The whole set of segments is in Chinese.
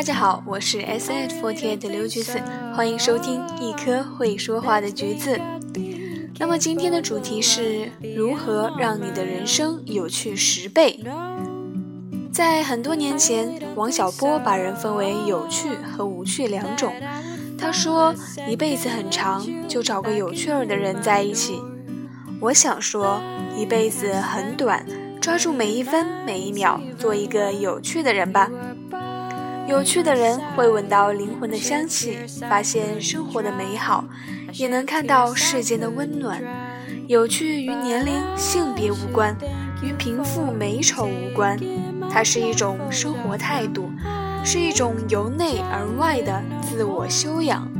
大家好，我是 S H Forty Eight 的刘橘子，欢迎收听一颗会说话的橘子。那么今天的主题是如何让你的人生有趣十倍。在很多年前，王小波把人分为有趣和无趣两种。他说：“一辈子很长，就找个有趣儿的人在一起。”我想说，一辈子很短，抓住每一分每一秒，做一个有趣的人吧。有趣的人会闻到灵魂的香气，发现生活的美好，也能看到世间的温暖。有趣与年龄、性别无关，与贫富美丑无关，它是一种生活态度。是一种由内而外的自我修养。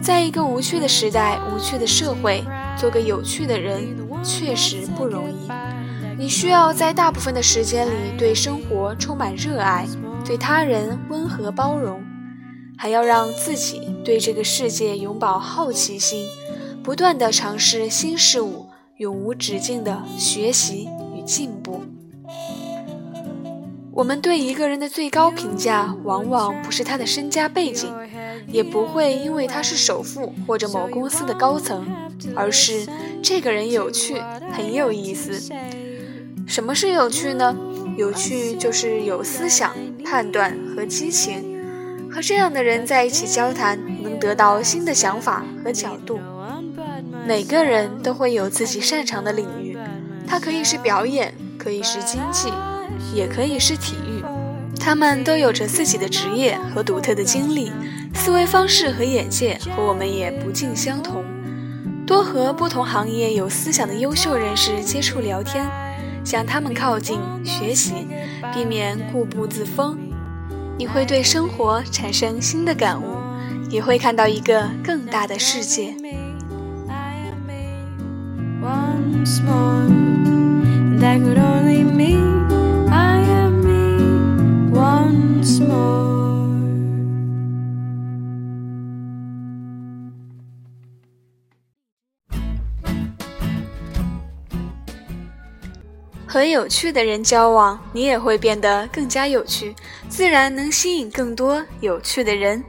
在一个无趣的时代、无趣的社会，做个有趣的人确实不容易。你需要在大部分的时间里对生活充满热爱，对他人温和包容，还要让自己对这个世界永葆好奇心，不断的尝试新事物，永无止境的学习与进步。我们对一个人的最高评价，往往不是他的身家背景，也不会因为他是首富或者某公司的高层，而是这个人有趣，很有意思。什么是有趣呢？有趣就是有思想、判断和激情。和这样的人在一起交谈，能得到新的想法和角度。每个人都会有自己擅长的领域，它可以是表演，可以是经济。也可以是体育，他们都有着自己的职业和独特的经历，思维方式和眼界和我们也不尽相同。多和不同行业有思想的优秀人士接触聊天，向他们靠近学习，避免固步自封。你会对生活产生新的感悟，也会看到一个更大的世界。Once more, and I could only meet 和有趣的人交往，你也会变得更加有趣，自然能吸引更多有趣的人。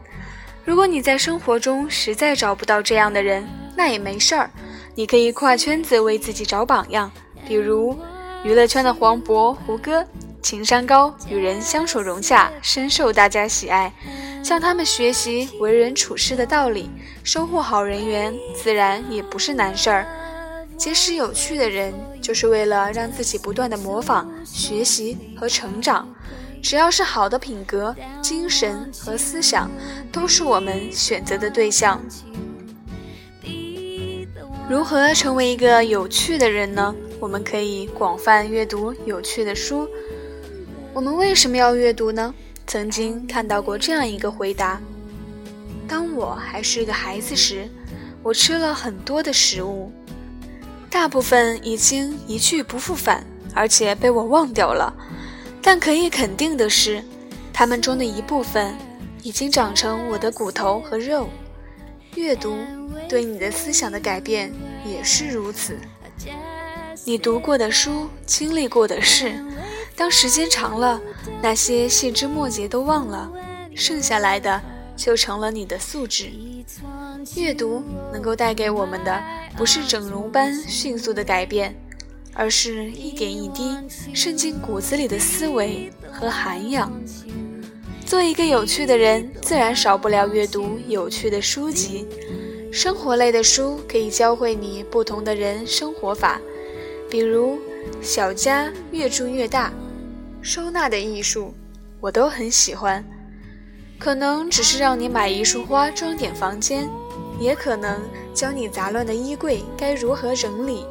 如果你在生活中实在找不到这样的人，那也没事儿，你可以跨圈子为自己找榜样，比如娱乐圈的黄渤、胡歌，情商高，与人相处融洽，深受大家喜爱。向他们学习为人处事的道理，收获好人缘，自然也不是难事儿。结识有趣的人，就是为了让自己不断的模仿、学习和成长。只要是好的品格、精神和思想，都是我们选择的对象。如何成为一个有趣的人呢？我们可以广泛阅读有趣的书。我们为什么要阅读呢？曾经看到过这样一个回答：当我还是个孩子时，我吃了很多的食物。大部分已经一去不复返，而且被我忘掉了。但可以肯定的是，它们中的一部分已经长成我的骨头和肉。阅读对你的思想的改变也是如此。你读过的书、经历过的事，当时间长了，那些细枝末节都忘了，剩下来的就成了你的素质。阅读能够带给我们的，不是整容般迅速的改变，而是一点一滴渗进骨子里的思维和涵养。做一个有趣的人，自然少不了阅读有趣的书籍。生活类的书可以教会你不同的人生活法，比如《小家越住越大》《收纳的艺术》，我都很喜欢。可能只是让你买一束花装点房间。也可能教你杂乱的衣柜该如何整理，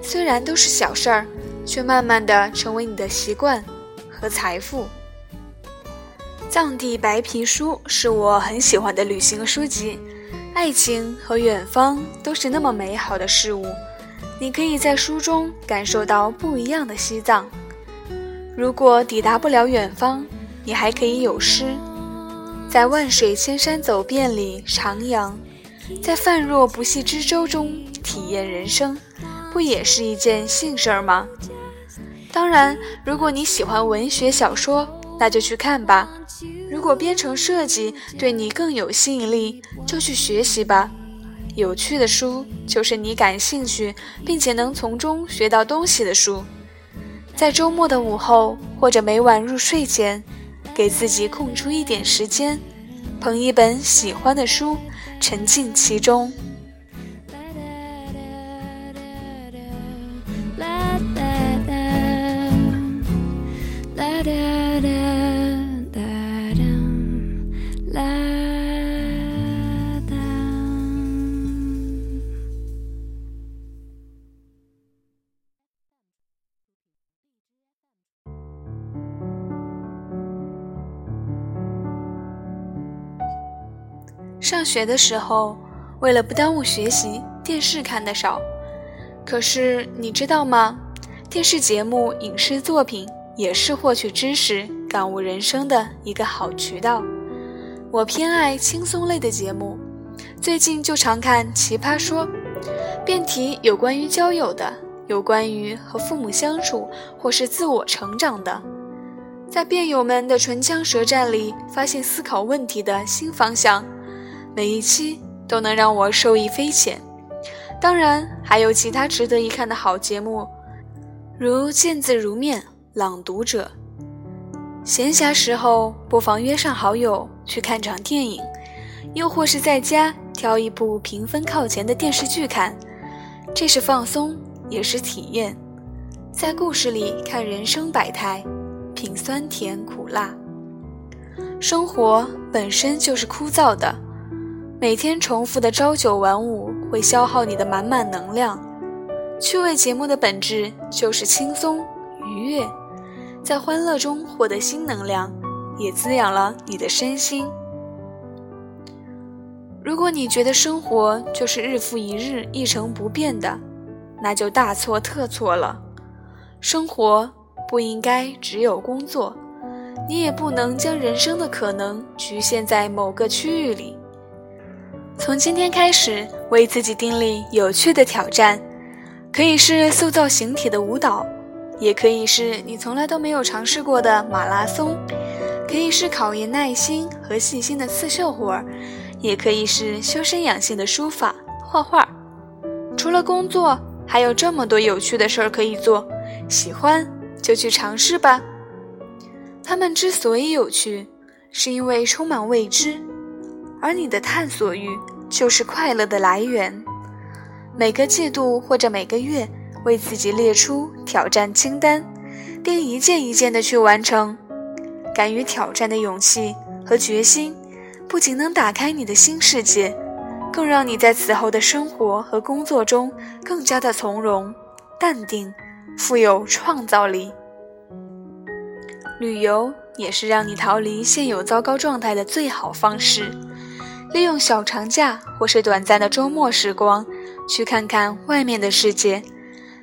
虽然都是小事儿，却慢慢的成为你的习惯和财富。藏地白皮书是我很喜欢的旅行书籍，爱情和远方都是那么美好的事物，你可以在书中感受到不一样的西藏。如果抵达不了远方，你还可以有诗，在万水千山走遍里徜徉。在泛若不系之舟中体验人生，不也是一件幸事儿吗？当然，如果你喜欢文学小说，那就去看吧。如果编程设计对你更有吸引力，就去学习吧。有趣的书就是你感兴趣并且能从中学到东西的书。在周末的午后或者每晚入睡前，给自己空出一点时间，捧一本喜欢的书，沉浸其中。上学的时候，为了不耽误学习，电视看得少。可是你知道吗？电视节目、影视作品也是获取知识、感悟人生的一个好渠道。我偏爱轻松类的节目，最近就常看《奇葩说》，辩题有关于交友的，有关于和父母相处或是自我成长的，在辩友们的唇枪舌战里，发现思考问题的新方向。每一期都能让我受益匪浅，当然还有其他值得一看的好节目，如《见字如面》《朗读者》。闲暇时候不妨约上好友去看场电影，又或是在家挑一部评分靠前的电视剧看，这是放松，也是体验，在故事里看人生百态，品酸甜苦辣。生活本身就是枯燥的。每天重复的朝九晚五会消耗你的满满能量。趣味节目的本质就是轻松愉悦，在欢乐中获得新能量，也滋养了你的身心。如果你觉得生活就是日复一日一成不变的，那就大错特错了。生活不应该只有工作，你也不能将人生的可能局限在某个区域里。从今天开始，为自己订立有趣的挑战，可以是塑造形体的舞蹈，也可以是你从来都没有尝试过的马拉松，可以是考验耐心和细心的刺绣活儿，也可以是修身养性的书法、画画。除了工作，还有这么多有趣的事儿可以做，喜欢就去尝试吧。他们之所以有趣，是因为充满未知。而你的探索欲就是快乐的来源。每个季度或者每个月，为自己列出挑战清单，并一件一件的去完成。敢于挑战的勇气和决心，不仅能打开你的新世界，更让你在此后的生活和工作中更加的从容、淡定、富有创造力。旅游也是让你逃离现有糟糕状态的最好方式。利用小长假或是短暂的周末时光，去看看外面的世界。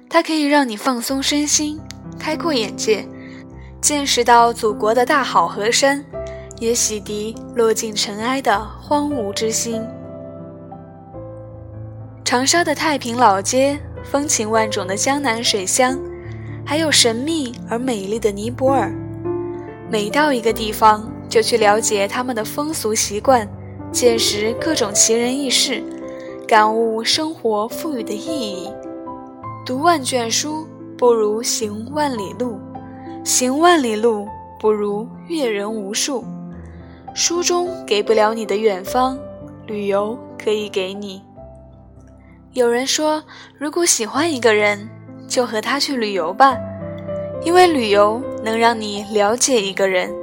它可以让你放松身心，开阔眼界，见识到祖国的大好河山，也洗涤落尽尘埃的荒芜之心。长沙的太平老街，风情万种的江南水乡，还有神秘而美丽的尼泊尔。每到一个地方，就去了解他们的风俗习惯。见识各种奇人异事，感悟生活赋予的意义。读万卷书不如行万里路，行万里路不如阅人无数。书中给不了你的远方，旅游可以给你。有人说，如果喜欢一个人，就和他去旅游吧，因为旅游能让你了解一个人。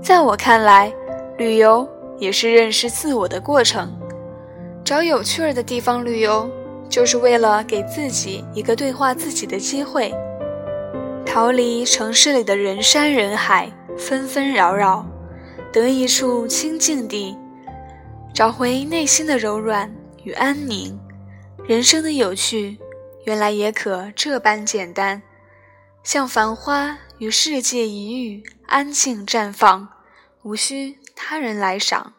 在我看来，旅游。也是认识自我的过程。找有趣儿的地方旅游，就是为了给自己一个对话自己的机会，逃离城市里的人山人海、纷纷扰扰，得一处清静地，找回内心的柔软与安宁。人生的有趣，原来也可这般简单，像繁花与世界一遇，安静绽放，无需。他人来赏。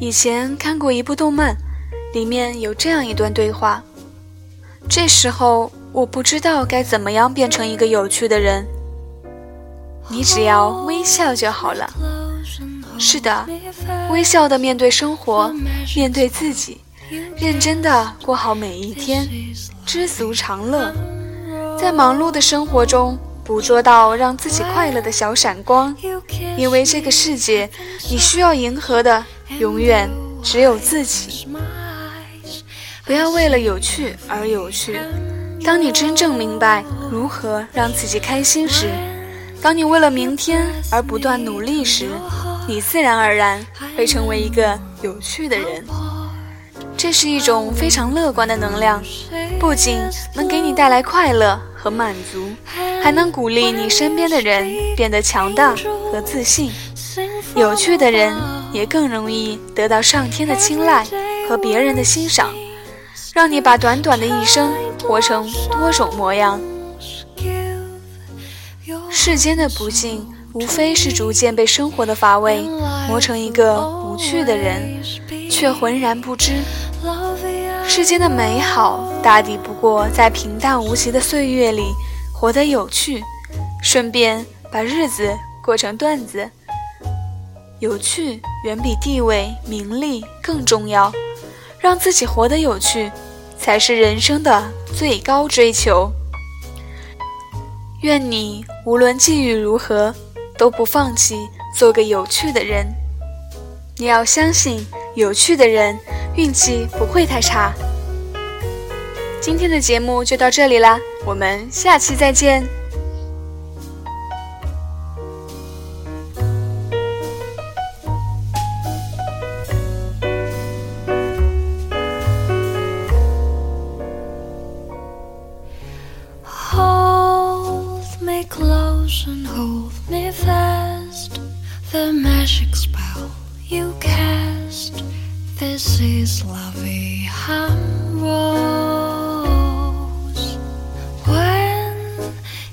以前看过一部动漫，里面有这样一段对话。这时候我不知道该怎么样变成一个有趣的人。你只要微笑就好了。是的，微笑的面对生活，面对自己，认真的过好每一天，知足常乐。在忙碌的生活中，捕捉到让自己快乐的小闪光。因为这个世界，你需要迎合的永远只有自己。不要为了有趣而有趣。当你真正明白如何让自己开心时，当你为了明天而不断努力时，你自然而然会成为一个有趣的人。这是一种非常乐观的能量，不仅能给你带来快乐和满足，还能鼓励你身边的人变得强大和自信。有趣的人也更容易得到上天的青睐和别人的欣赏。让你把短短的一生活成多种模样。世间的不幸，无非是逐渐被生活的乏味磨成一个无趣的人，却浑然不知，世间的美好大抵不过在平淡无奇的岁月里活得有趣，顺便把日子过成段子。有趣远比地位名利更重要，让自己活得有趣。才是人生的最高追求。愿你无论际遇如何，都不放弃做个有趣的人。你要相信，有趣的人运气不会太差。今天的节目就到这里啦，我们下期再见。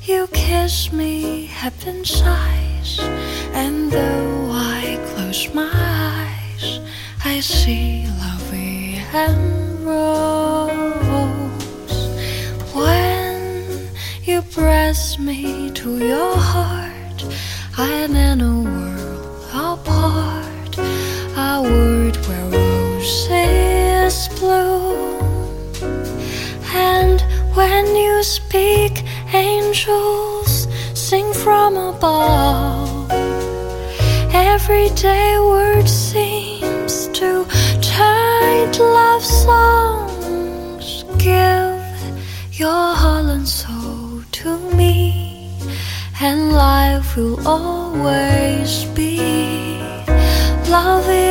You kiss me heaven sighs and though I close my eyes i see lovely rainbows when you press me to your heart, I'm in a world speak, angels sing from above. Everyday word seems to turn love songs. Give your heart and soul to me, and life will always be lovely.